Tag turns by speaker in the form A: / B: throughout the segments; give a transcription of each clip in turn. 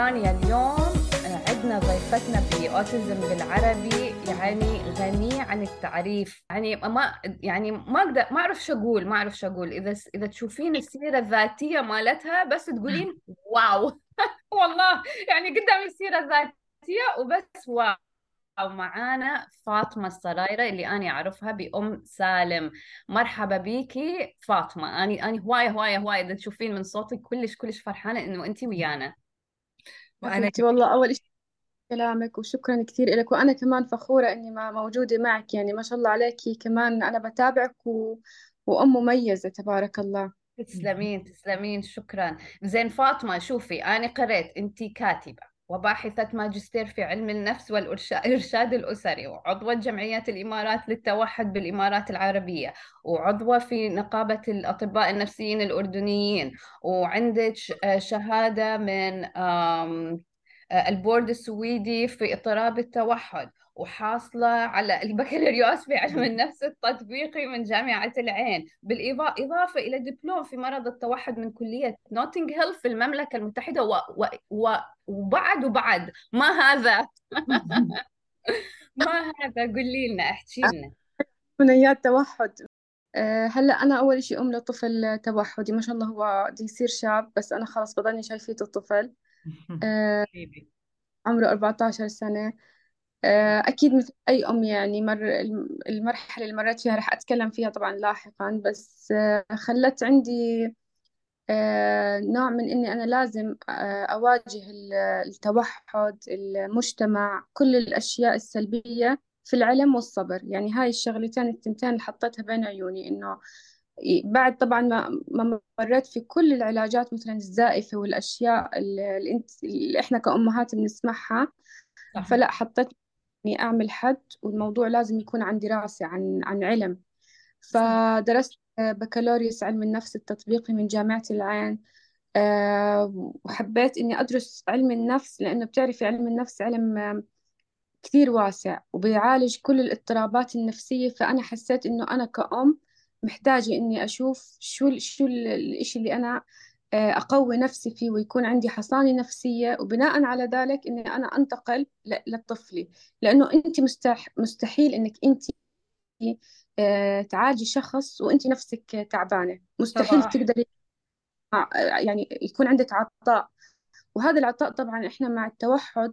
A: رانيا اليوم آه، عندنا ضيفتنا في أوتيزم بالعربي يعني غني عن التعريف. يعني ما يعني ما أقدر ما أعرف شو أقول ما أعرف شو أقول. إذا إذا تشوفين السيرة الذاتية مالتها بس تقولين واو. والله يعني قدام السيرة الذاتية وبس واو. ومعانا فاطمة السرايرة اللي أنا أعرفها بأم سالم. مرحبا بيكي فاطمة. أنا أنا هواية هواية هواية. إذا تشوفين من صوتك كلش كلش فرحانة إنه أنت ويانا.
B: وأنا
A: حبيبتي
B: والله أول شيء كلامك وشكرا كثير لك وأنا كمان فخورة إني ما موجودة معك يعني ما شاء الله عليكي كمان أنا بتابعك و... وأم مميزة تبارك الله.
A: تسلمين تسلمين شكرا. زين فاطمة شوفي أنا قريت أنت كاتبة. وباحثة ماجستير في علم النفس والإرشاد الأسري وعضوة جمعية الإمارات للتوحد بالإمارات العربية وعضوة في نقابة الأطباء النفسيين الأردنيين وعندك شهادة من البورد السويدي في اضطراب التوحد وحاصلة على البكالوريوس في علم النفس التطبيقي من جامعة العين بالإضافة إلى دبلوم في مرض التوحد من كلية نوتنغ هيل في المملكة المتحدة و... و... و... وبعد وبعد ما هذا؟ ما هذا؟ قولي لنا احكي لنا.
B: ثنائيات توحد. أه هلأ أنا أول شيء أم لطفل توحدي ما شاء الله هو بده يصير شاب بس أنا خلص بضلني شايفيته طفل أه عمره 14 سنة. آه، أكيد مثل أي أم يعني مر المرحلة اللي مريت فيها رح أتكلم فيها طبعا لاحقا بس آه، خلت عندي آه، نوع من إني أنا لازم أواجه التوحد المجتمع كل الأشياء السلبية في العلم والصبر. يعني هاي الشغلتين التنتين اللي حطيتها بين عيوني إنه بعد طبعا ما مريت في كل العلاجات مثلا الزائفة والأشياء اللي, إنت اللي إحنا كأمهات بنسمعها. فلا حطيت إني أعمل حد والموضوع لازم يكون عن دراسة عن عن علم. فدرست بكالوريوس علم النفس التطبيقي من جامعة العين. أه وحبيت إني أدرس علم النفس لأنه بتعرفي علم النفس علم كثير واسع وبيعالج كل الاضطرابات النفسية. فأنا حسيت إنه أنا كأم محتاجة إني أشوف شو شو الإشي اللي أنا آه، أقوي نفسي فيه ويكون عندي حصانة نفسية. وبناء على ذلك إني أنا أنتقل لطفلي لأنه أنت مستحيل إنك أنت آه، تعالجي شخص وأنت نفسك تعبانة. مستحيل طبعا. تقدري آه، يعني يكون عندك عطاء. وهذا العطاء طبعا إحنا مع التوحد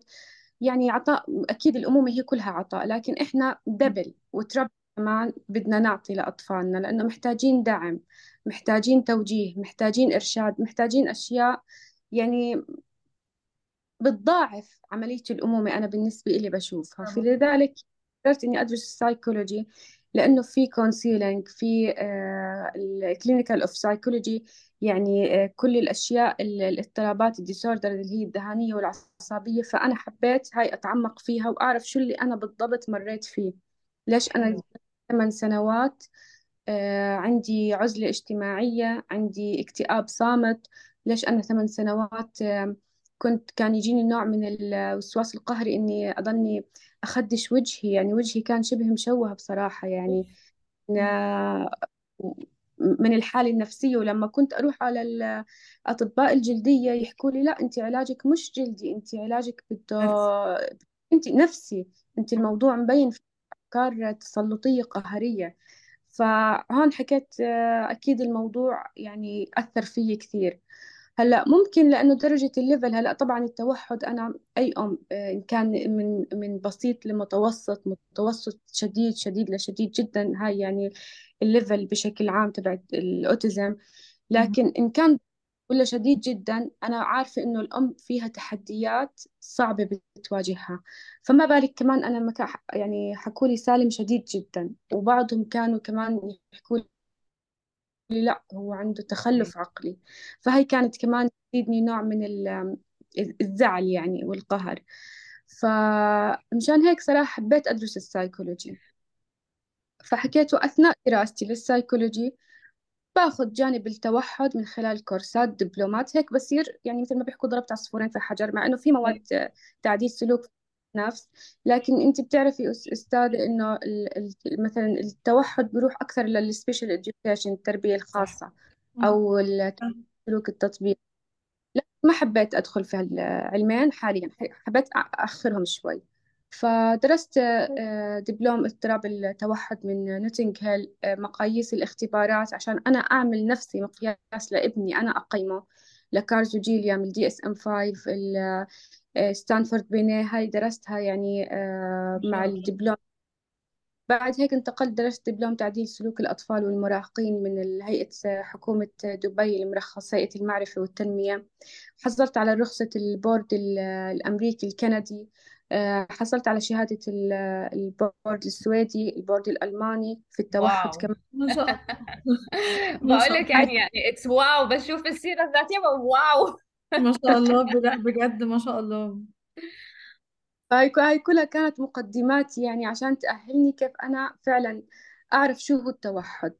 B: يعني عطاء أكيد الأمومة هي كلها عطاء لكن إحنا دبل وتربى كمان بدنا نعطي لأطفالنا لأنه محتاجين دعم محتاجين توجيه محتاجين إرشاد محتاجين أشياء يعني بتضاعف عملية الأمومة أنا بالنسبة إلي بشوفها. فلذلك قررت إني أدرس السايكولوجي لأنه في counseling في ال clinical of psychology يعني آه، كل الأشياء الاضطرابات ال disorder اللي هي الذهانية والعصبية فأنا حبيت هاي أتعمق فيها وأعرف شو اللي أنا بالضبط مريت فيه. ليش أنا ثمان سنوات آه، عندي عزلة اجتماعية عندي اكتئاب صامت. ليش؟ أنا ثمان سنوات آه، كنت كان يجيني نوع من الوسواس القهري إني أضلني أخدش وجهي. يعني وجهي كان شبه مشوه بصراحة يعني من الحالة النفسية. ولما كنت أروح على الأطباء الجلدية يحكوا لي لا أنت علاجك مش جلدي أنت علاجك بده أنت نفسي. أنت الموضوع مبين في أفكار تسلطية قهرية. فهون حكيت آه، أكيد الموضوع يعني أثر فيي كثير. هلأ ممكن لأنه درجة ال level هلأ طبعا التوحد أنا أي أم آه، إن كان من من بسيط لمتوسط متوسط شديد شديد لشديد جدا هاي يعني ال level بشكل عام تبع ال autism. لكن إن كان ولا شديد جدا. أنا عارفة إنه الأم فيها تحديات صعبة بتواجهها. فما بالك كمان أنا مكا يعني حكوا لي سالم شديد جدا وبعضهم كانوا كمان يحكوا لي لا هو عنده تخلف عقلي. فهي كانت كمان تزيدني نوع من الزعل يعني والقهر. فمشان هيك صراحة حبيت أدرس السايكولوجي. فحكيته أثناء دراستي للسايكولوجي باخذ جانب التوحد من خلال كورسات دبلومات هيك بصير يعني مثل ما بيحكوا ضربت عصفورين في حجر مع إنه في مواد تعديل سلوك نفس. لكن أنت بتعرفي استاذه إنه مثلا التوحد بيروح أكثر لل special education التربية الخاصة أو السلوك التطبيقي لا ما حبيت أدخل في العلمين حاليا حبيت أخرهم شوي. فدرست آه، دبلوم اضطراب التوحد من Notting Hill آه، مقاييس الاختبارات عشان أنا أعمل نفسي مقياس لابني أنا أقيمه ل CARS و Gilliam من ال DSM 5 Stanford Binet. هاي درستها يعني مع الدبلوم. بعد هيك انتقلت درست دبلوم تعديل سلوك الأطفال والمراهقين من هيئة حكومة دبي المرخص هيئة المعرفة والتنمية. حصلت على رخصة البورد الأمريكي الكندي. آه، حصلت على شهادة البورد السويدي البورد الألماني في التوحد
A: wow.
B: كمان.
C: ما شاء الله
A: بقول لك يعني يعني it's wow. بشوف السيرة الذاتية wow.
C: ما شاء الله بجد بجد ما شاء الله.
B: هاي هاي كلها كانت مقدمات يعني عشان تأهلني كيف أنا فعلا أعرف شو هو التوحد.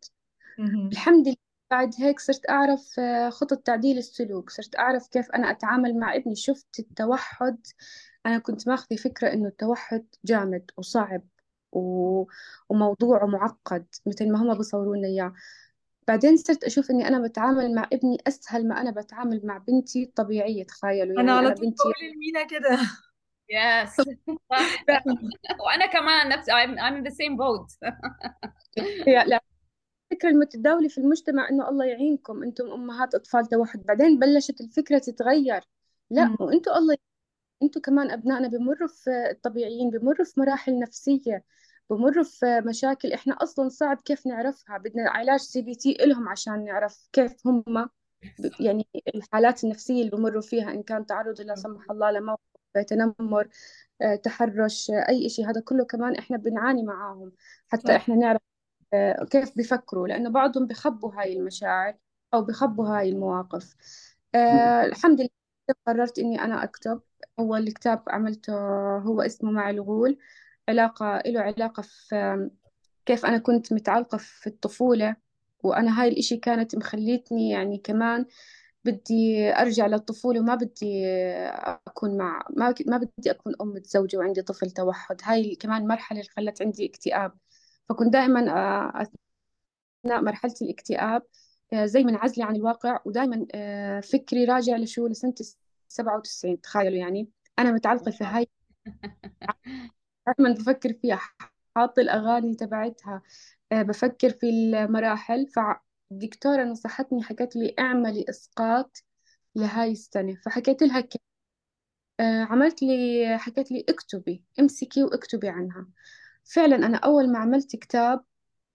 B: الحمد لله بعد هيك صرت أعرف آه، خطط تعديل السلوك. صرت أعرف كيف أنا أتعامل مع ابني. شفت التوحد أنا كنت ماخذة فكرة إنه التوحد جامد وصعب و... وموضوع معقد مثل ما هم بيصوروا لنا إياه. بعدين صرت أشوف إني أنا بتعامل مع ابني أسهل ما أنا بتعامل مع بنتي الطبيعية تخيلوا. يعني
C: على
B: أنا
C: طول
B: بنتي
C: بقول لمينا كده.
A: يس صح وأنا كمان نفس I'm, I'm in the same boat.
B: لا. الفكرة المتداولة في المجتمع إنه الله يعينكم أنتم أمهات أطفال توحد. بعدين بلشت الفكرة تتغير. لا. وأنتم الله أنتم كمان أبنائنا بمروا في الطبيعيين بمروا في مراحل نفسية بمروا في مشاكل. إحنا أصلا صعب كيف نعرفها؟ بدنا علاج CBT إلهم عشان نعرف كيف هم يعني الحالات النفسية اللي بمروا فيها إن كان تعرض لا سمح الله لموقف تنمر آه، تحرش آه، أي شيء هذا كله كمان إحنا بنعاني معاهم حتى
C: صح.
B: إحنا نعرف آه، كيف بيفكروا. لأنه بعضهم بخبوا هاي المشاعر أو بخبوا هاي المواقف. الحمد لله قررت إني أنا أكتب. أول كتاب عملته هو اسمه مع الغول. علاقة له علاقة في كيف أنا كنت متعلقة في الطفولة وأنا هاي الإشي كانت مخليتني يعني كمان بدي أرجع للطفولة وما بدي أكون مع ما ما بدي أكون أم متزوجة وعندي طفل توحد. هاي كمان مرحلة اللي خلت عندي اكتئاب. فكنت دائما آه، أثناء مرحلة الاكتئاب آه، زي منعزلة عن الواقع ودائما فكري راجع لشو لسنة 97 تخيلوا يعني. أنا متعلقة في هاي دائما بفكر فيها حاطة الأغاني تبعتها آه، بفكر في المراحل. فالدكتورة نصحتني حكت لي اعملي إسقاط لهاي السنة. فحكيت لها كيف آه، عملت لي حكت لي اكتبي امسكي واكتبي عنها. فعلا أنا أول ما عملت كتاب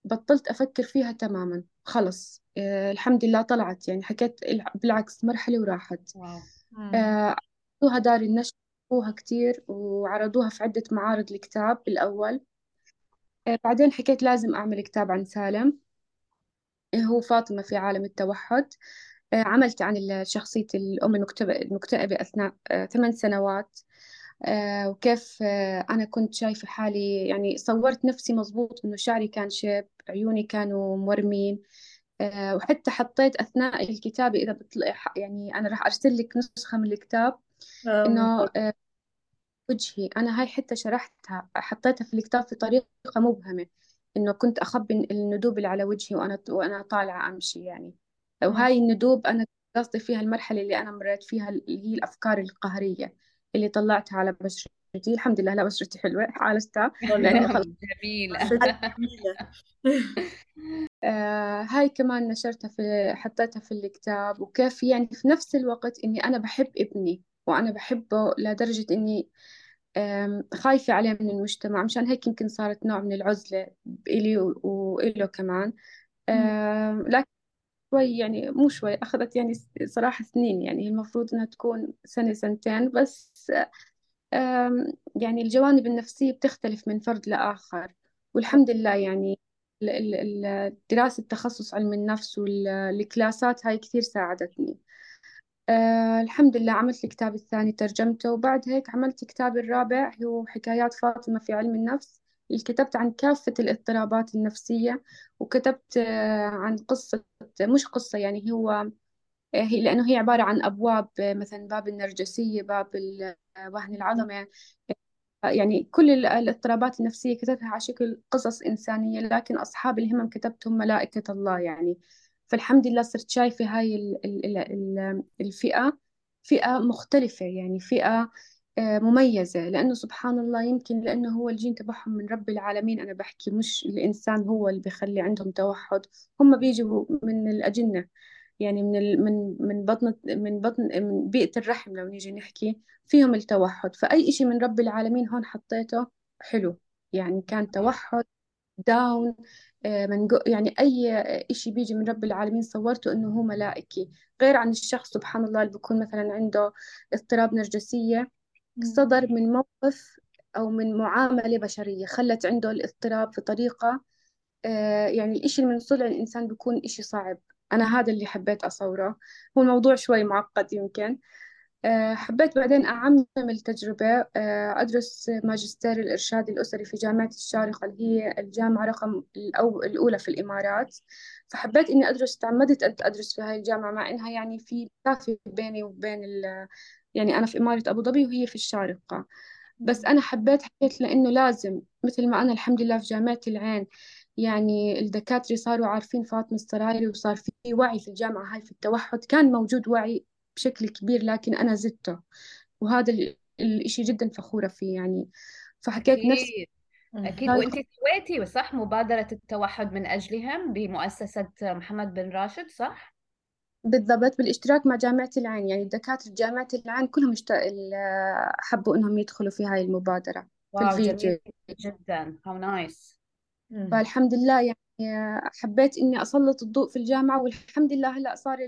B: بطلت أفكر فيها تماما. خلص آه الحمد لله طلعت يعني. حكيت بالعكس مرحلة وراحت.
A: واو.
B: عرضوها دار النشر عرضوها كتير وعرضوها في عدة معارض الكتاب بالأول آه بعدين حكيت لازم أعمل كتاب عن سالم هو فاطمة في عالم التوحد. آه عملت عن شخصية الأم المكتئبة أثناء آه ثمان سنوات. وكيف أنا كنت شايفة حالي يعني صورت نفسي مزبوط إنه شعري كان شيب عيوني كانوا مورمين. وحتى حطيت أثناء الكتابة إذا بتلاقي يعني أنا راح أرسل لك نسخة من الكتاب
C: آه،
B: إنه. آه وجهي أنا هاي حتى شرحتها حطيتها في الكتاب في طريقة مبهمة إنه كنت أخبي الندوب اللي على وجهي وأنا وأنا طالعة أمشي يعني. وهاي الندوب أنا قصدي فيها المرحلة اللي أنا مريت فيها اللي هي الأفكار القهرية اللي طلعتها على بشرتي الحمد لله. لا بشرتي حلوة عالجتها لأني خلص
A: جميلة.
B: آه هاي كمان نشرتها في حطيتها في الكتاب. وكيف يعني في نفس الوقت إني أنا بحب ابني وأنا بحبه لدرجة إني خايفة عليه من المجتمع. مشان هيك يمكن صارت نوع من العزلة إلي وإله كمان. لكن شوي يعني مو شوي أخذت يعني صراحة سنين. يعني المفروض إنها تكون سنة سنتين. بس يعني الجوانب النفسية بتختلف من فرد لآخر. والحمد لله يعني دراسة تخصص علم النفس والكلاسات هاي كثير ساعدتني. آه الحمد لله عملت الكتاب الثاني ترجمته وبعد هيك عملت كتابي الرابع هو حكايات فاطمة في علم النفس. اللي كتبت عن كافة الاضطرابات النفسية وكتبت آه عن قصة مش قصة يعني هو لأنه هي عبارة عن أبواب آه، مثلا باب النرجسية باب آه، وهن العظمة. آه، يعني كل ال- الاضطرابات النفسية كتبتها على شكل قصص إنسانية لكن أصحاب الهمم كتبتهم ملائكة الله يعني. فالحمد لله صرت شايفة هاي ال- ال- ال- ال- الفئة فئة مختلفة يعني فئة آه، مميزة. لأنه سبحان الله يمكن لأنه هو الجين تبعهم من رب العالمين أنا بحكي مش الإنسان هو اللي بيخلي عندهم توحد. هم بيجوا من الأجنة. يعني من ال... من من بطن من بطن من بيئة الرحم لو نيجي نحكي فيهم التوحد. فأي إشي من رب العالمين هون حطيته حلو. يعني كان توحد داون آه، من جو يعني أي إشي بيجي من رب العالمين صورته إنه هو ملائكي. غير عن الشخص سبحان الله اللي بيكون مثلا عنده اضطراب نرجسية صدر من موقف أو من معاملة بشرية خلت عنده الاضطراب في طريقة آه، يعني الإشي اللي من صنع الإنسان بيكون إشي صعب. أنا هذا اللي حبيت أصوره. هو الموضوع شوي معقد يمكن. آه، حبيت بعدين أعمم التجربة. آه، أدرس ماجستير الإرشاد الأسري في جامعة الشارقة اللي هي الجامعة رقم الأو الأولى في الإمارات. فحبيت إني أدرس تعمدت أدرس في هاي الجامعة مع إنها يعني في مسافة بيني وبين ال يعني أنا في إمارة أبو ظبي وهي في الشارقة. بس أنا حبيت حكيت لأنه لازم مثل ما أنا الحمد لله في جامعة العين يعني الدكاترة صاروا عارفين فاطمة السرايري وصار في وعي في الجامعة هاي في التوحد. كان موجود وعي بشكل كبير لكن أنا زدته. وهذا ال- الإشي جدا فخورة فيه يعني. فحكيت نفسي
A: أكيد. أكيد.
B: هاي
A: وأنت سويتي صح؟ مبادرة التوحد من أجلهم بمؤسسة محمد بن راشد صح؟
B: بالضبط. بالاشتراك مع جامعة العين. يعني دكاترة جامعة العين كلهم اشت... حبوا إنهم يدخلوا في هاي المبادرة في
A: wow
B: الفيديو.
A: جميل جدا. how nice
B: فالحمد لله يعني حبيت إني أسلط الضوء في الجامعة والحمد لله هلأ صار.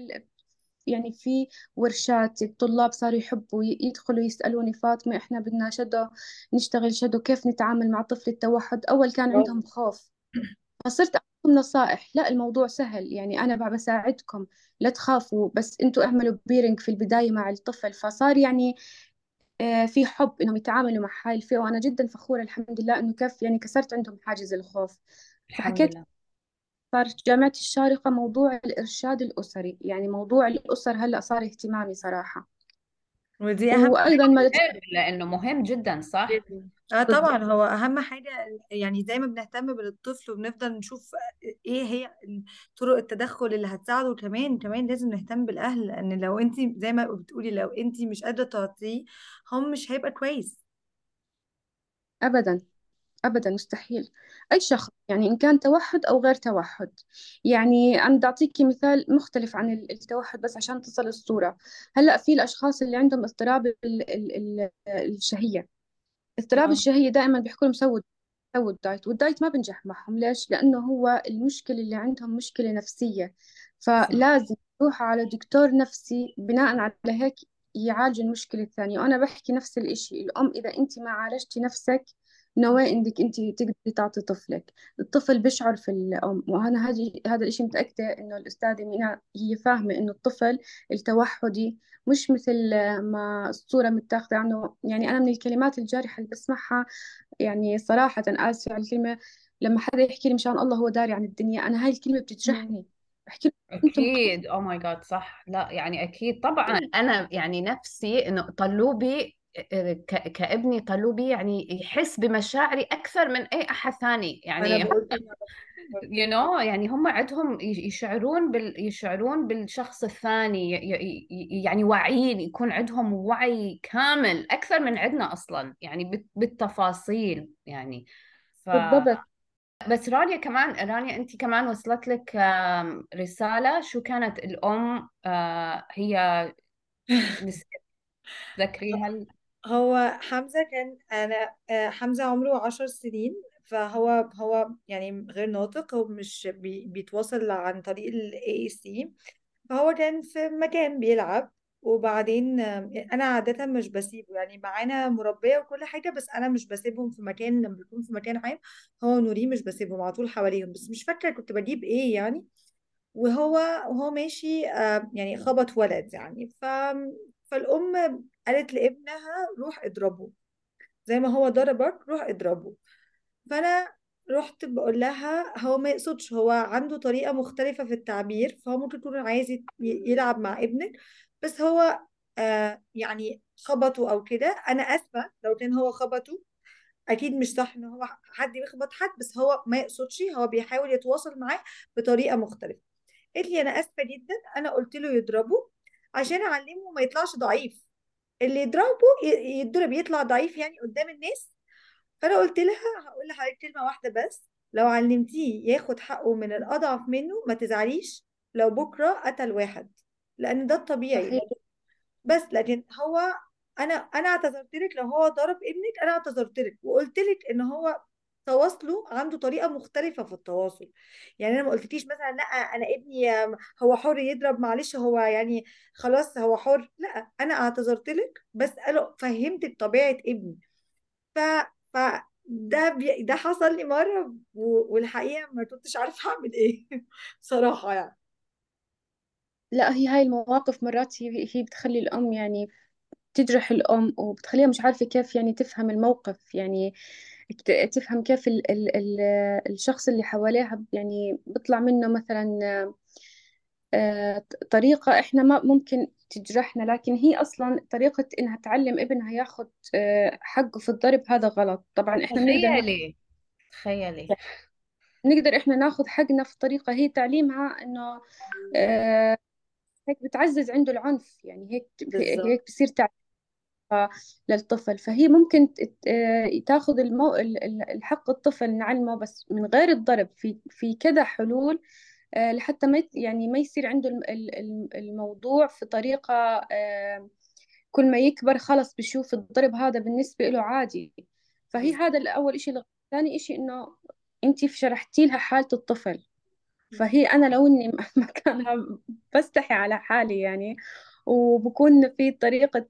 B: يعني في ورشات الطلاب صاروا يحبوا يدخلوا يسألوني فاطمة إحنا بدنا shadow نشتغل shadow كيف نتعامل مع طفل التوحد؟ أول كان عندهم خوف. فصرت أعطيهم نصائح. لا الموضوع سهل. يعني أنا بساعدكم لا تخافوا بس أنتوا اعملوا pairing في البداية مع الطفل. فصار يعني آه، في حب إنهم يتعاملوا مع هاي الفئة وأنا جدا فخورة الحمد لله إنه كيف يعني كسرت عندهم حاجز الخوف. فحكيت
A: لله.
B: صارت جامعة الشارقة موضوع الإرشاد الأسري يعني موضوع الأسر هلأ صار اهتمامي صراحة.
C: ودي أهم
B: وأيضا ما
A: مهم لأنه مهم جدا صح؟
C: جدا. آه طبعا هو أهم حاجة يعني زي ما بنهتم بالطفل وبنفضل نشوف إيه هي طرق التدخل اللي هتساعده كمان كمان لازم نهتم بالأهل لأن لو انت زي ما بتقولي لو انت مش قادرة تعطيه هم مش هيبقى كويس.
B: أبدا. أبدا مستحيل. أي شخص يعني إن كان توحد أو غير توحد. يعني أنا بدي أعطيكي مثال مختلف عن ال- التوحد بس عشان تصل الصورة. هلأ في الأشخاص اللي عندهم اضطراب ال- ال- ال- الشهية. اضطراب
C: آه
B: الشهية دائما بيحكوا لهم سووا سووا الدايت. والدايت ما بنجح معهم. ليش؟ لأنه هو المشكلة اللي عندهم مشكلة نفسية. فلازم يروحوا على دكتور نفسي بناء على هيك يعالج المشكلة الثانية. وأنا بحكي نفس الإشي. الأم إذا أنت ما عالجتي نفسك نوى إنك أنت تقدري تعطي طفلك. الطفل بيشعر في الأم وأنا هذه هذا الإشي متأكدة إنه الأستاذة مينا هي فاهمة إنه الطفل التوحدي مش مثل ما الصورة متاخدة عنه. يعني أنا من الكلمات الجارحة اللي بسمعها يعني صراحة آسفة على الكلمة لما حدا يحكي لي مشان الله هو داري عن الدنيا أنا هاي الكلمة
C: مم.
B: بتجرحني بحكي
A: أكيد. أو ماي جاد صح. لا يعني أكيد. طبعا أنا يعني نفسي إنه طلوبي كابني طلوبي يعني يحس بمشاعري أكثر من أي أحد ثاني. يعني
C: كده برضه.
A: you know يعني هم عندهم يشعرون بال يشعرون بالشخص الثاني يعني واعيين يكون عندهم وعي كامل أكثر من عندنا أصلا يعني بال- بالتفاصيل يعني. ف
B: بالضبط.
A: بس رانيا كمان رانيا أنت كمان وصلت لك آم، رسالة شو كانت الأم آه، هي تذكريها
C: هو حمزة كان أنا آه، حمزة عمره عشر سنين فهو هو يعني غير ناطق هو مش بي بيتواصل عن طريق ال AAC فهو كان في مكان بيلعب وبعدين آه، أنا عادة مش بسيبه يعني معانا مربية وكل حاجة بس أنا مش بسيبهم في مكان لما بيكون في مكان عام هو نوري مش بسيبهم على طول حواليهم بس مش فاكرة كنت بجيب إيه يعني. وهو وهو ماشي آه، يعني خبط ولد يعني. ف فالأم قالت لابنها روح اضربه زي ما هو ضربك روح اضربه فأنا رحت بقول لها هو ما يقصدش هو عنده طريقة مختلفة في التعبير فهو ممكن يكون عايز يلعب مع ابنك بس هو آه يعني خبطه أو كده. أنا آسفة لو كان هو خبطه أكيد مش صح إن هو حد يخبط حد بس هو ما يقصدش هو بيحاول يتواصل معاه بطريقة مختلفة. قالت لي أنا آسفة جدا أنا قلت له يضربه عشان أعلمه ما يطلعش ضعيف اللي يضربه يتضرب يطلع ضعيف يعني قدام الناس. فأنا قلت لها هقول لحضرتك كلمة واحدة بس. لو علمتيه ياخد حقه من الأضعف منه ما تزعليش. لو بكرة قتل واحد لأن ده الطبيعي. بس لكن هو أنا أنا اعتذرت لك. لو هو ضرب ابنك أنا اعتذرت لك. وقلت لك إن هو تواصله عنده طريقة مختلفة في التواصل. يعني أنا ما قلتلكيش مثلا لأ أنا ابني هو حر يضرب معلش هو يعني خلاص هو حر. لأ أنا اعتذرت لك بس أنا فهمتك طبيعه ابني. ف ف ده بي... ده حصل لي مرة و... والحقيقة ما كنتش عارفة أعمل إيه صراحة يعني.
B: لأ هي هاي المواقف مرات هي هي بتخلي الأم يعني تجرح الأم وبتخليها مش عارفة كيف يعني تفهم الموقف. يعني تفهم كيف ال ال ال الشخص اللي حواليها يعني بيطلع منه مثلا آه، طريقة إحنا ما ممكن تجرحنا لكن هي أصلا طريقة إنها تعلم ابنها ياخد آه، حقه في الضرب هذا غلط. طبعا إحنا بنقدر
A: تخيلي تخيلي.
B: نقدر إحنا ناخد حقنا في طريقة هي تعليمها إنه آه، هيك بتعزز عنده العنف. يعني هيك
C: بالظبط.
B: هيك بصير للطفل. فهي ممكن تاخذ المو... ال- ال- الحق الطفل نعلمه بس من غير الضرب في في كذا حلول آه، لحتى ما يعني ما يصير عنده الم- ال- الم- الموضوع في طريقة آه، كل ما يكبر خلص بشوف الضرب هذا بالنسبة له عادي. فهي هذا الأول إشي. الغ- ثاني إشي إنه أنت شرحتي لها حالة الطفل. فهي أنا لو إني مكانها بستحي على حالي يعني وبكون في طريقة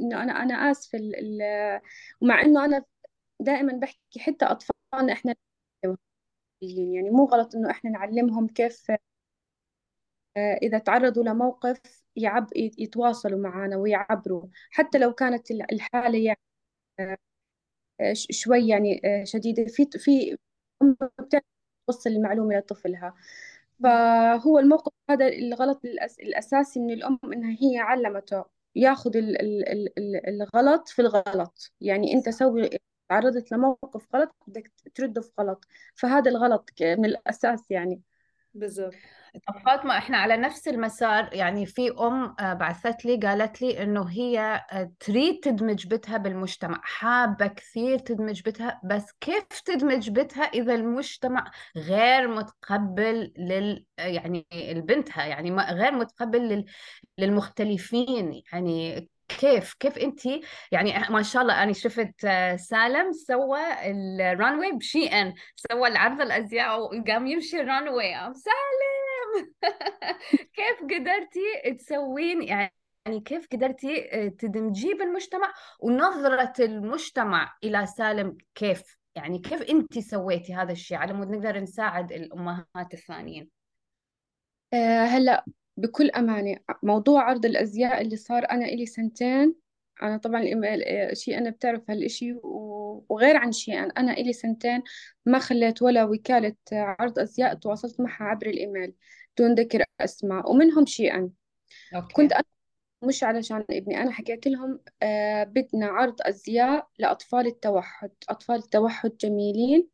B: إنه أنا أنا آسفة ومع إنه أنا دائما بحكي حتى أطفالنا إحنا يعني مو غلط إنه إحنا نعلمهم كيف إذا تعرضوا لموقف يعب يتواصلوا معنا ويعبروا حتى لو كانت الحالة يعني شوي يعني شديدة في في أم بتعرف توصل المعلومة لطفلها. فهو الموقف هذا الغلط الأس الأساسي من الأم إنها هي علمته ياخذ ال- ال- ال- ال- الغلط في الغلط. يعني أنت سوي تعرضت لموقف غلط بدك ترده في غلط. فهذا الغلط من الأساس يعني.
C: بالظبط
A: طب فاطمة إحنا على نفس المسار. يعني في أم آه، بعثت لي قالت لي إنه هي آه، تريد تدمج بنتها بالمجتمع. حابة كثير تدمج بنتها بس كيف تدمج بنتها إذا المجتمع غير متقبل لل آه، يعني بنتها يعني غير متقبل لل... للمختلفين. يعني كيف كيف أنت؟ يعني ما شاء الله أنا شفت سالم سوى ال runway بشي إن سوى العرض الأزياء وقام يمشي ال runway سالم كيف قدرتي تسوين يعني كيف قدرتي آه، تدمجيه بالمجتمع ونظرة المجتمع إلى سالم كيف؟ يعني كيف أنت سويتي هذا الشيء على مود نقدر نساعد الأمهات الثانيين؟
B: آه، هلا بكل أمانة موضوع عرض الأزياء اللي صار أنا إلي سنتين أنا طبعا آه، شيء أنا بتعرف هالإشي وغير عن شيء. أنا, أنا إلي سنتين ما خليت ولا وكالة عرض أزياء تواصلت معها عبر الإيميل دون ذكر أسماء ومنهم شيئا. كنت
A: أوكي
B: أنا مش علشان ابني أنا حكيت لهم آه بدنا عرض أزياء لأطفال التوحد. أطفال التوحد جميلين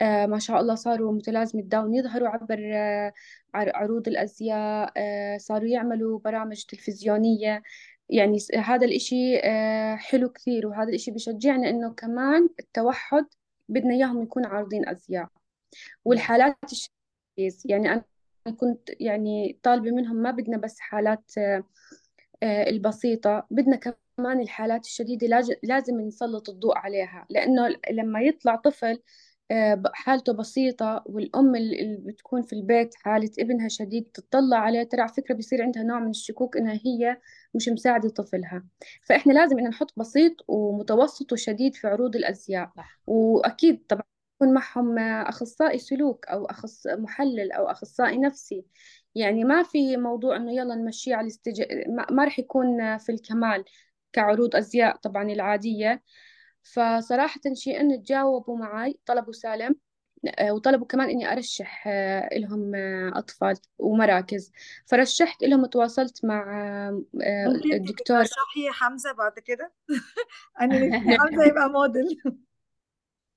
B: آه ما شاء الله صاروا متلازمة داون يظهروا عبر آه عر- عروض الأزياء آه صاروا يعملوا برامج تلفزيونية يعني هذا الإشي آه حلو كثير وهذا الإشي بشجعنا إنه كمان التوحد بدنا إياهم يكونوا عارضين أزياء. والحالات الشخصية يعني أنا كنت يعني طالبة منهم ما بدنا بس حالات آه آه، البسيطة بدنا كمان الحالات الشديدة لازم نسلط الضوء عليها لأنه لما يطلع طفل حالته بسيطة والأم ال- اللي بتكون في البيت حالة ابنها شديد تطلع عليه ترى على فكرة بيصير عندها نوع من الشكوك إنها هي مش مساعدة طفلها. فإحنا لازم إن نحط بسيط ومتوسط وشديد في عروض الأزياء. وأكيد طبعا يكون معهم آه، أخصائي سلوك أو أخص محلل أو أخصائي نفسي. يعني ما في موضوع إنه يلا نمشيه على الاستج... ما رح يكون في الكمال كعروض أزياء طبعا العادية. فصراحة شيء انه تجاوبوا معي طلبوا سالم آه، وطلبوا كمان إني أرشح آه، لهم آه، أطفال ومراكز. فرشحت لهم وتواصلت مع الدكتور.
C: ترشحي حمزة بعد كده؟ أنا حمزة يبقى موديل.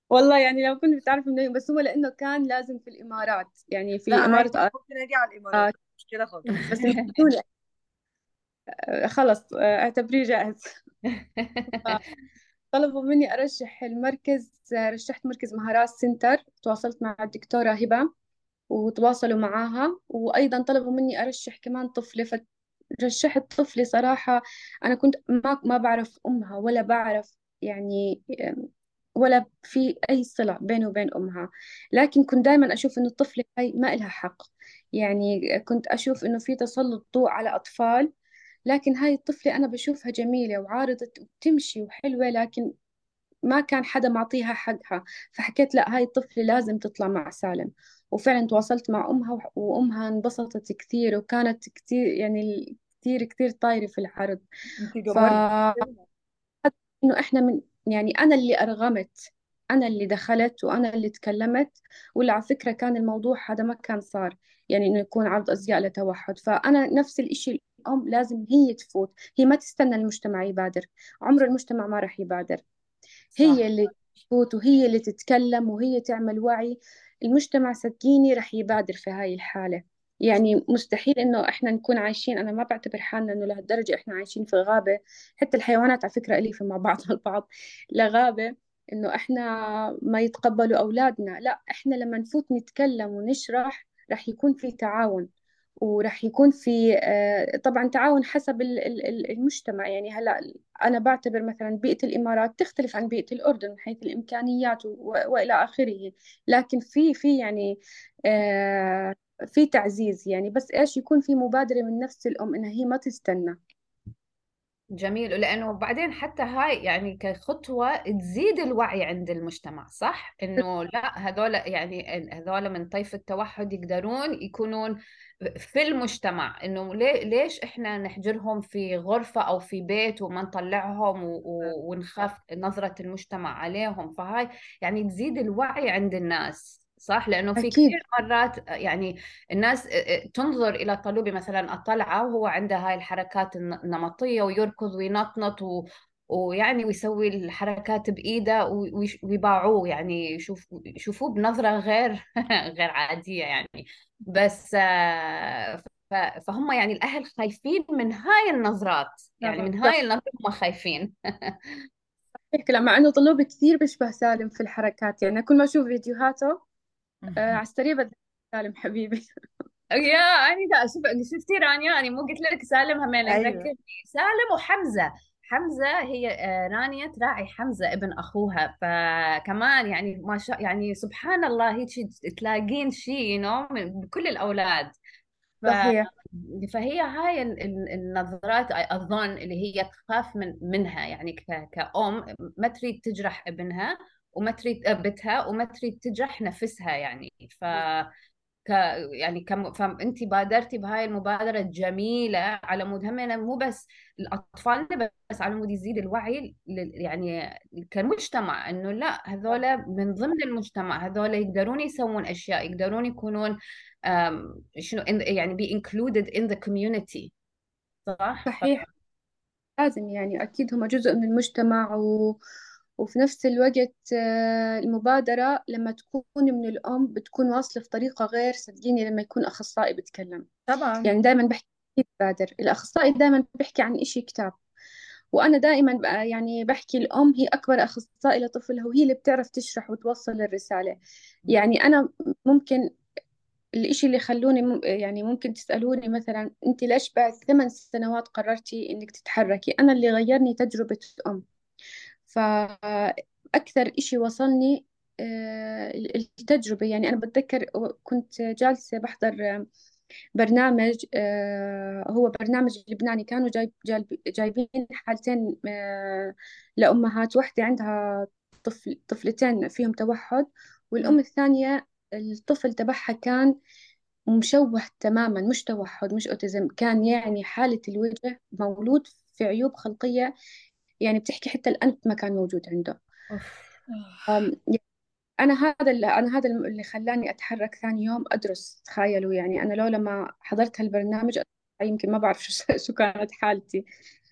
B: والله يعني لو كنت بتعرف منين بس هو لأنه كان لازم في الإمارات. يعني
C: لا
B: في
C: عادي
B: إمارة
C: ممكن أجي على
B: الإمارات.
C: مش مشكلة خالص.
B: بس خلص أعتبريه جاهز. طلبوا مني أرشح المركز رشحت مركز مهارات سنتر تواصلت مع الدكتورة هبة وتواصلوا معاها. وأيضا طلبوا مني أرشح كمان طفلة فرشحت طفلة صراحة أنا كنت ما ما بعرف أمها ولا بعرف يعني ولا في أي صلة بينه وبين أمها. لكن كنت دائما أشوف إنه الطفلة هاي ما إلها حق. يعني كنت أشوف إنه في تسلط ضوء على أطفال لكن هاي الطفلة أنا بشوفها جميلة وعارضة وتمشي وحلوة لكن ما كان حدا معطيها حقها. فحكيت لا هاي الطفلة لازم تطلع مع سالم. وفعلا تواصلت مع أمها وأمها انبسطت كثير وكانت كثير يعني كثير كثير طايرة في العرض. ف إنه إحنا من يعني أنا اللي أرغمت أنا اللي دخلت وأنا اللي تكلمت. واللي على فكرة كان الموضوع هذا ما كان صار يعني إنه يكون عرض أزياء لتوحد. فأنا نفس الإشي الأم لازم هي تفوت. هي ما تستنى المجتمع يبادر. عمر المجتمع ما راح يبادر. هي
C: صح.
B: اللي تفوت وهي اللي تتكلم وهي تعمل وعي. المجتمع صدقيني رح يبادر في هاي الحالة. يعني مستحيل إنه إحنا نكون عايشين أنا ما بعتبر حالنا إنه لهالدرجة إحنا عايشين في غابة. حتى الحيوانات على فكرة أليفة مع بعضها البعض لغابة. إنه إحنا ما يتقبلوا أولادنا. لا إحنا لما نفوت نتكلم ونشرح رح يكون في تعاون. ورح يكون في آه، طبعا تعاون حسب ال- ال- ال- المجتمع. يعني هلأ أنا بعتبر مثلا بيئة الإمارات تختلف عن بيئة الأردن من حيث الإمكانيات و- وإلى آخره. لكن في في يعني آه، في تعزيز يعني. بس إيش يكون في مبادرة من نفس الأم إنها هي ما تستنى.
A: جميل لأنه بعدين حتى هاي يعني كخطوة تزيد الوعي عند المجتمع صح؟ إنه لا هذول يعني هذول من طيف التوحد يقدرون يكونون في المجتمع إنه ليش إحنا نحجرهم في غرفة أو في بيت وما نطلعهم ونخاف نظرة المجتمع عليهم؟ فهاي يعني تزيد الوعي عند الناس. صح؟ لأنه في
B: أكيد.
A: كثير مرات يعني الناس تنظر إلى طلوبي مثلا الطلعة وهو عنده هاي الحركات النمطية ويركض وينطنط و... ويعني ويسوي الحركات بإيده ويش- ويباعوه يعني يشوف يشوفوه بنظرة غير غير عادية يعني. بس. فهم يعني الأهل خايفين من هاي النظرات يعني من هاي النظرة هم خايفين.
B: هيك لا مع إنه طلوب كثير بيشبه سالم في الحركات يعني كل ما أشوف فيديوهاته آه على السريع بدي سالم حبيبي.
A: يا أنا دا شوف شفتي رانيا؟ أنا مو قلت لك سالم همين
C: أيوه.
A: يذكرني سالم وحمزة. حمزة هي آه، رانيا تراعي حمزة ابن أخوها. فكمان يعني ما شاء يعني سبحان الله هيك تلاقين شيء نو بكل الأولاد. ف...
B: صحيح.
A: فهي هاي ال- ال- النظرات أظن اللي هي تخاف من منها. يعني ك... كأم ما تريد تجرح ابنها. وما تريد بنتها وما تريد تجرح نفسها يعني. ف ك يعني كم فأنت بادرتي بهاي المبادرة الجميلة على مود همنا مو بس الأطفال بس على مود يزيد الوعي يعني كمجتمع إنه لا هذول من ضمن المجتمع هذول يقدرون يسوون أشياء يقدرون يكونون شنو يعني be included in the community. صح.
B: صحيح. لازم يعني أكيد هم جزء من المجتمع و... وفي نفس الوقت آه، المبادرة لما تكون من الأم بتكون واصلة في طريقة غير صدقيني لما يكون أخصائي بيتكلم.
C: طبعا.
B: يعني دائما بحكي بادر. الأخصائي دائما بيحكي عن إشي كتاب. وأنا دائما يعني بحكي الأم هي أكبر أخصائي لطفلها وهي اللي بتعرف تشرح وتوصل الرسالة. يعني أنا ممكن الإشي اللي خلوني يعني ممكن تسألوني مثلا أنت ليش بعد ثمان سنوات قررتي إنك تتحركي؟ أنا اللي غيرني تجربة أم. فأكثر إشي وصلني آه، التجربة. يعني أنا بتذكر كنت جالسة بحضر برنامج آه، هو برنامج لبناني. كانوا جايب جايب- جايبين حالتين آه، لأمهات. واحدة عندها طفل طفلتين فيهم توحد والأم. الثانية الطفل تبعها كان مشوه تماما مش توحد مش أوتيزم. كان يعني حالة الوجه مولود في عيوب خلقية يعني بتحكي حتى الأنف ما كان موجود عنده. أنا هذا اللي أنا هذا اللي خلاني أتحرك ثاني يوم أدرس تخيلوا يعني. أنا لولا ما حضرت هالبرنامج يمكن ما بعرف شو شو كانت حالتي.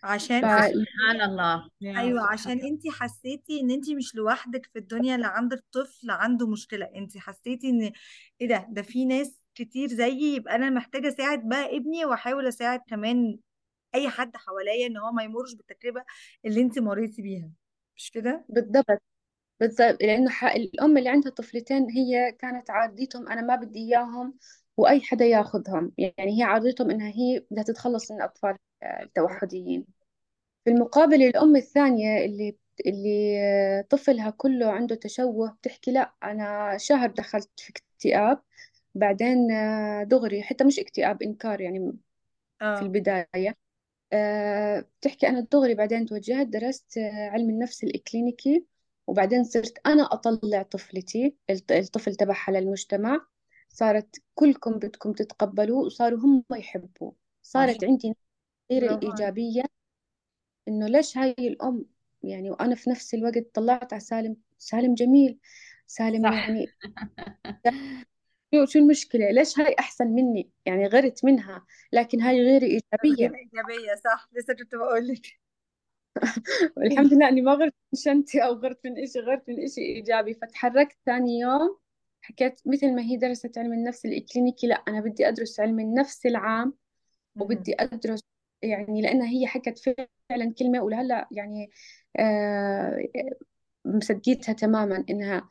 C: عشان
B: ف
A: سبحان الله. أيوه
C: عشان أنت حسيتي إن أنت مش لوحدك في الدنيا اللي عندك طفل عنده مشكلة. أنت حسيتي إن إيه ده؟ ده في ناس كتير زيي يبقى أنا محتاجة أساعد بقى ابني وأحاول أساعد كمان أي حد حواليا إن هو ما يمرش بالتجربة اللي انت مريتي بيها مش كده؟
B: بالضبط بالضبط لأنه ح- الأم اللي عندها طفلتين هي كانت عادتهم أنا ما بدي إياهم وأي حدا ياخذهم يعني هي عادتهم إنها هي بدها تتخلص من الأطفال التوحديين. في المقابل الأم الثانية اللي اللي آه، طفلها كله عنده تشوه بتحكي لأ أنا شهر دخلت في اكتئاب بعدين آه، دغري حتى مش اكتئاب إنكار يعني في
C: آه.
B: البداية. آه، بتحكي أنا دغري بعدين توجهت درست آه، علم النفس الإكلينيكي وبعدين صرت أنا أطلع طفلتي الط- الطفل تبعها للمجتمع صارت كلكم بدكم تتقبلوه وصاروا هم يحبوه صارت عندي غير الإيجابية إنه ليش هاي الأم؟ يعني وأنا في نفس الوقت طلعت على سالم سالم جميل. سالم
A: صح.
B: يعني شو شو المشكلة؟ ليش هاي أحسن مني؟ يعني غرت منها لكن هاي غير
C: غير
B: إيجابية.
C: إيجابية صح. لسه كنت بقول لك.
B: والحمد لله إني ما غرت من شنتي أو غرت من إشي غرت من إشي إيجابي. فتحركت ثاني يوم حكيت مثل ما هي درست علم النفس الإكلينيكي لا أنا بدي أدرس علم النفس العام وبدي أدرس يعني لأنها هي حكت فعلا كلمة ولهلأ يعني آه مصدقيتها تماما إنها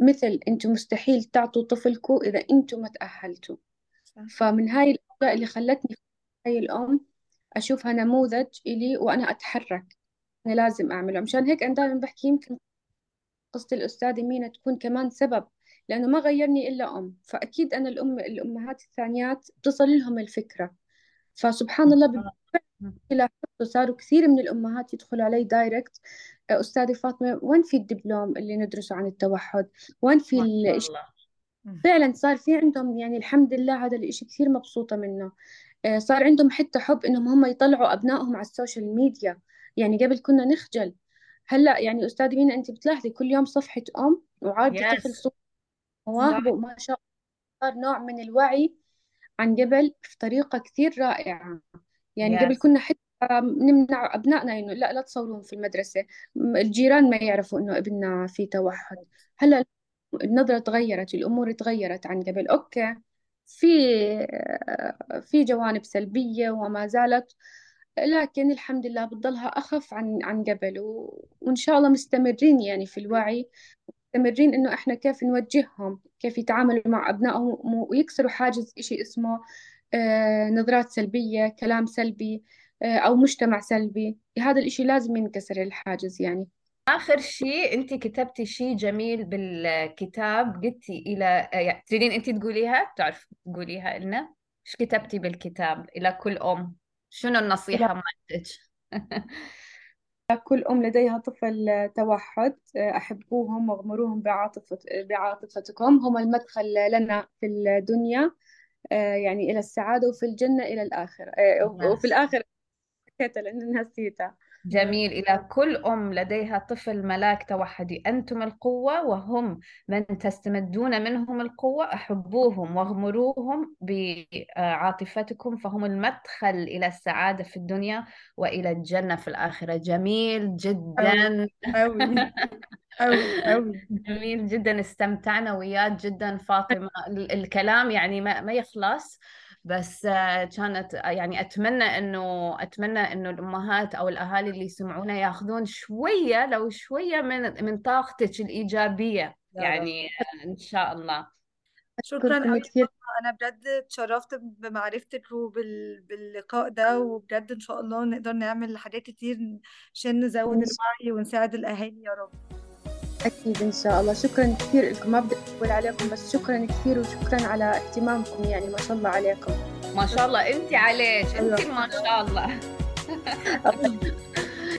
B: مثل أنتم مستحيل تعطوا طفلكم إذا أنتم ما تأهلتوا.
C: صح.
B: فمن هاي الأشياء اللي خلتني هاي الأم أشوفها نموذج إلي وأنا أتحرك. أنا لازم أعمله. مشان هيك أنا دائما بحكي يمكن قصة الأستاذة مينا تكون كمان سبب لأنه ما غيرني إلا أم. فأكيد أنا الأم الأمهات الثانيات بتصل لهم الفكرة. فسبحان الله لاحظت صاروا كثير من الأمهات يدخلوا علي direct أستاذة فاطمة وين في الدبلوم اللي ندرسه عن التوحد؟ وين في الإشي فعلا صار في عندهم يعني الحمد لله هذا الإشي كثير مبسوطة منه. آه، صار عندهم حتى حب إنهم هم يطلعوا أبنائهم على ال social media. يعني قبل كنا نخجل. هلأ يعني أستاذة مينا أنت بتلاحظي كل يوم صفحة أم وعادة طفل
C: صح
B: مواهبه ما شاء الله صار نوع من الوعي عن قبل بطريقة كثير رائعة. يعني قبل
A: بس
B: كنا حتى نمنع أبنائنا إنه لا لا تصورون في المدرسة. الجيران ما يعرفوا إنه ابننا في توحد. هلأ النظرة تغيرت الأمور تغيرت عن قبل. okay في في جوانب سلبية وما زالت لكن الحمد لله بتضلها أخف عن عن قبل. و... وإن شاء الله مستمرين يعني في الوعي مستمرين إنه إحنا كيف نوجههم كيف يتعاملوا مع أبنائهم ويكسروا حاجز إشي اسمه نظرات سلبية كلام سلبي آه، أو مجتمع سلبي. هذا الإشي لازم ينكسر الحاجز يعني.
A: آخر شيء أنت كتبتي شيء جميل بالكتاب. قلتي إلى يعني تريدين أنت تقوليها؟ تعرف تقوليها لنا؟ إيش كتبتي بالكتاب؟ إلى كل أم. شنو النصيحة مالتك؟
B: كل أم لديها طفل توحد أحبوهم وأغمروهم بعاطفة بعاطفتكم. هم المدخل لنا في الدنيا. يعني إلى السعادة وفي الجنة إلى الآخرة. وفي
A: يس
B: الآخرة. لأن نسيتها
A: جميل. إلى كل أم لديها طفل ملاك توحدي. أنتم القوة وهم من تستمدون منهم القوة. أحبوهم واغمروهم بعاطفتكم. فهم المدخل إلى السعادة في الدنيا وإلى الجنة في الآخرة. جميل جدا.
C: أوي أوي. أوي
A: جميل جدا استمتعنا وياك جدا فاطمة. ال- الكلام يعني ما, ما يخلص بس آه، كانت يعني أتمنى إنه أتمنى إنه الأمهات أو الأهالي اللي يسمعونا ياخذون شوية لو شوية من من طاقتك
C: رب.
A: يعني آه، إن شاء الله.
C: شكرا
B: كثير
C: أنا بجد اتشرفت بمعرفتك وباللقاء ده وبجد إن شاء الله نقدر نعمل حاجات كتير عشان نزود الوعي ونساعد الأهالي يا رب.
B: أكيد إن شاء الله. شكرا كثير لكم ما بدي أطول عليكم بس شكرا كثير وشكرا على اهتمامكم يعني ما شاء الله عليكم.
A: ما شاء الله. أنت عليك أنت ما شاء الله.